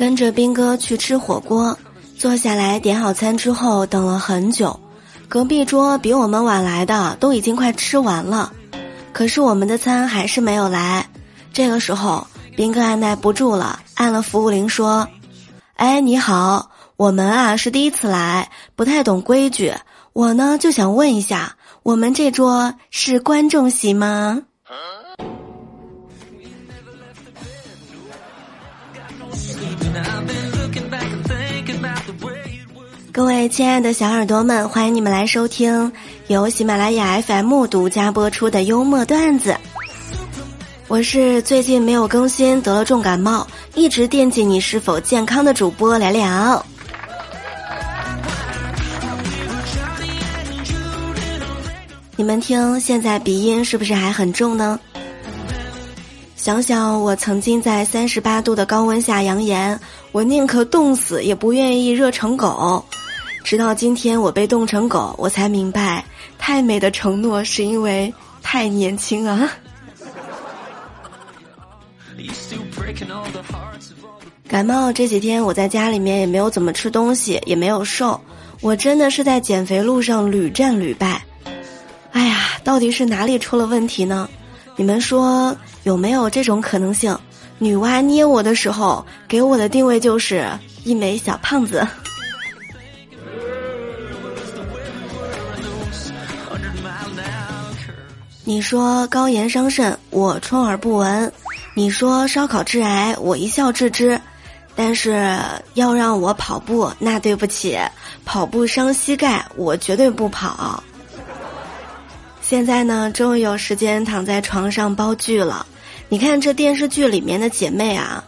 跟着兵哥去吃火锅，坐下来点好餐之后，等了很久。隔壁桌比我们晚来的都已经快吃完了，可是我们的餐还是没有来。这个时候，兵哥按耐不住了，按了服务铃说：“哎，你好，我们啊是第一次来，不太懂规矩。我呢就想问一下，我们这桌是观众席吗？”各位亲爱的小耳朵们，欢迎你们来收听由喜马拉雅 FM 独家播出的幽默段子。我是最近没有更新，得了重感冒，一直惦记你是否健康的主播聊聊。你们听，现在鼻音是不是还很重呢？想想我曾经在三十八度的高温下扬言，我宁可冻死也不愿意热成狗。直到今天我被冻成狗，我才明白，太美的承诺是因为太年轻啊。感冒这几天我在家里面也没有怎么吃东西，也没有瘦，我真的是在减肥路上屡战屡败。哎呀，到底是哪里出了问题呢？你们说有没有这种可能性？女娲捏我的时候给我的定位就是一枚小胖子。你说高盐伤肾，我充耳不闻；你说烧烤致癌，我一笑置之。但是要让我跑步，那对不起，跑步伤膝盖，我绝对不跑。现在呢，终于有时间躺在床上煲剧了。你看这电视剧里面的姐妹啊，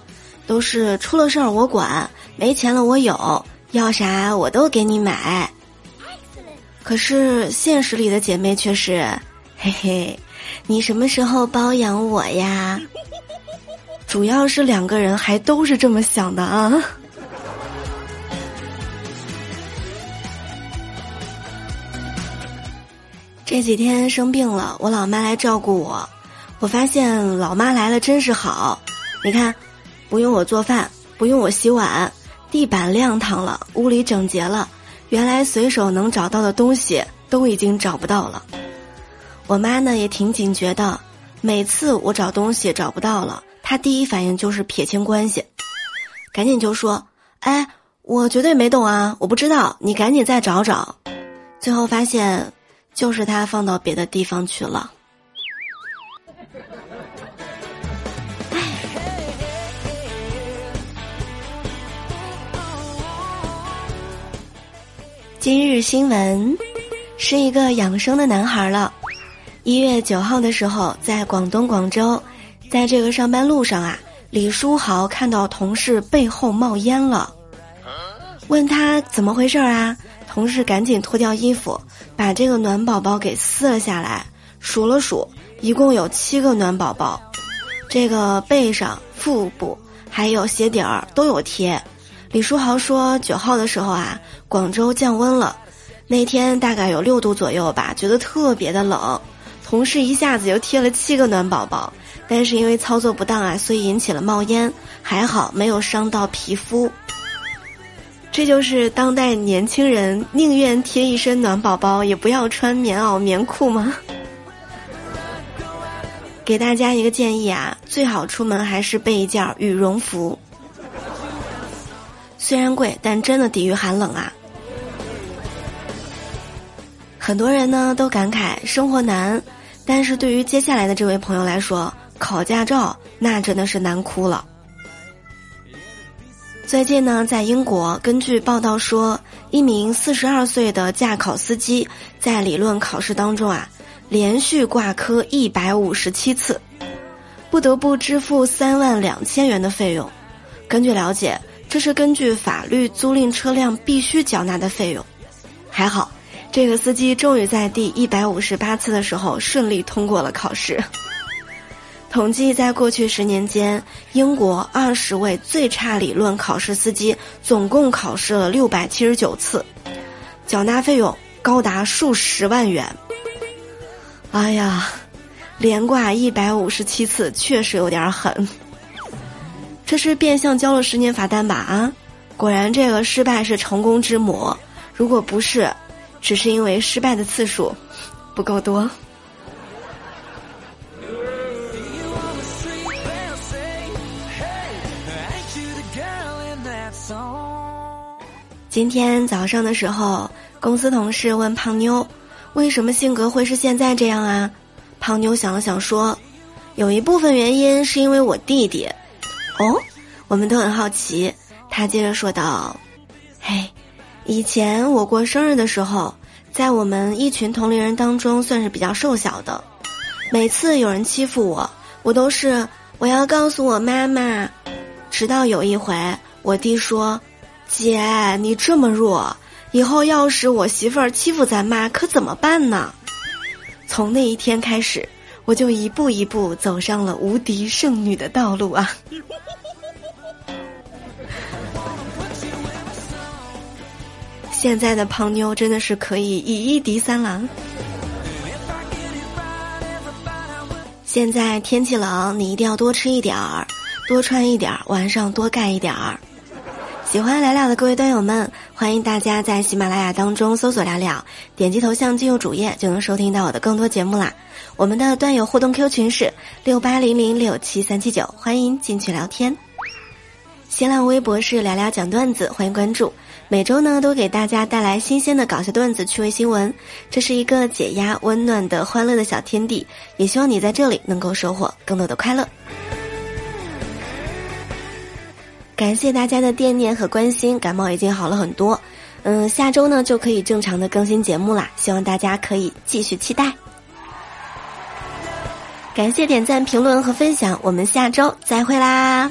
都是出了事儿我管，没钱了我有，要啥我都给你买。可是现实里的姐妹却是。嘿嘿，你什么时候包养我呀？主要是两个人还都是这么想的啊。这几天生病了，我老妈来照顾我。我发现老妈来了真是好，你看，不用我做饭，不用我洗碗，地板亮堂了，屋里整洁了。原来随手能找到的东西都已经找不到了。我妈呢也挺警觉的，每次我找东西找不到了，她第一反应就是撇清关系，赶紧就说：“哎，我绝对没动啊，我不知道，你赶紧再找找。”最后发现就是他放到别的地方去了。今日新闻，是一个养生的男孩了。一月九号的时候，在广东广州，在这个上班路上啊，李书豪看到同事背后冒烟了，问他怎么回事啊？同事赶紧脱掉衣服，把这个暖宝宝给撕了下来，数了数，一共有七个暖宝宝，这个背上、腹部还有鞋底儿都有贴。李书豪说，九号的时候啊，广州降温了，那天大概有六度左右吧，觉得特别的冷。同事一下子就贴了七个暖宝宝，但是因为操作不当啊，所以引起了冒烟，还好没有伤到皮肤。这就是当代年轻人宁愿贴一身暖宝宝，也不要穿棉袄棉裤吗？给大家一个建议啊，最好出门还是备一件羽绒服，虽然贵，但真的抵御寒冷啊。很多人呢都感慨生活难。但是对于接下来的这位朋友来说，考驾照那真的是难哭了。最近呢，在英国，根据报道说，一名四十二岁的驾考司机在理论考试当中啊，连续挂科一百五十七次，不得不支付三万两千元的费用。根据了解，这是根据法律租赁车辆必须缴纳的费用。还好。这个司机终于在第一百五十八次的时候顺利通过了考试。统计在过去十年间，英国二十位最差理论考试司机总共考试了六百七十九次，缴纳费用高达数十万元。哎呀，连挂一百五十七次确实有点狠。这是变相交了十年罚单吧？啊，果然这个失败是成功之母。如果不是，只是因为失败的次数不够多。今天早上的时候，公司同事问胖妞：“为什么性格会是现在这样啊？”胖妞想了想说：“有一部分原因是因为我弟弟。”哦，我们都很好奇。他接着说道：“嘿，以前我过生日的时候，在我们一群同龄人当中算是比较瘦小的。每次有人欺负我，我都是我要告诉我妈妈。直到有一回，我弟说。”姐，你这么弱，以后要是我媳妇儿欺负咱妈，可怎么办呢？从那一天开始，我就一步一步走上了无敌剩女的道路啊！现在的胖妞真的是可以以一敌三郎。现在天气冷，你一定要多吃一点儿，多穿一点儿，晚上多盖一点儿。喜欢聊聊的各位段友们，欢迎大家在喜马拉雅当中搜索聊聊，点击头像进入主页就能收听到我的更多节目啦。我们的段友互动 Q 群是六八零零六七三七九，欢迎进去聊天。新浪微博是聊聊讲段子，欢迎关注。每周呢都给大家带来新鲜的搞笑段子、趣味新闻，这是一个解压、温暖的、欢乐的小天地，也希望你在这里能够收获更多的快乐。感谢大家的惦念和关心，感冒已经好了很多，嗯，下周呢就可以正常的更新节目啦，希望大家可以继续期待。感谢点赞、评论和分享，我们下周再会啦。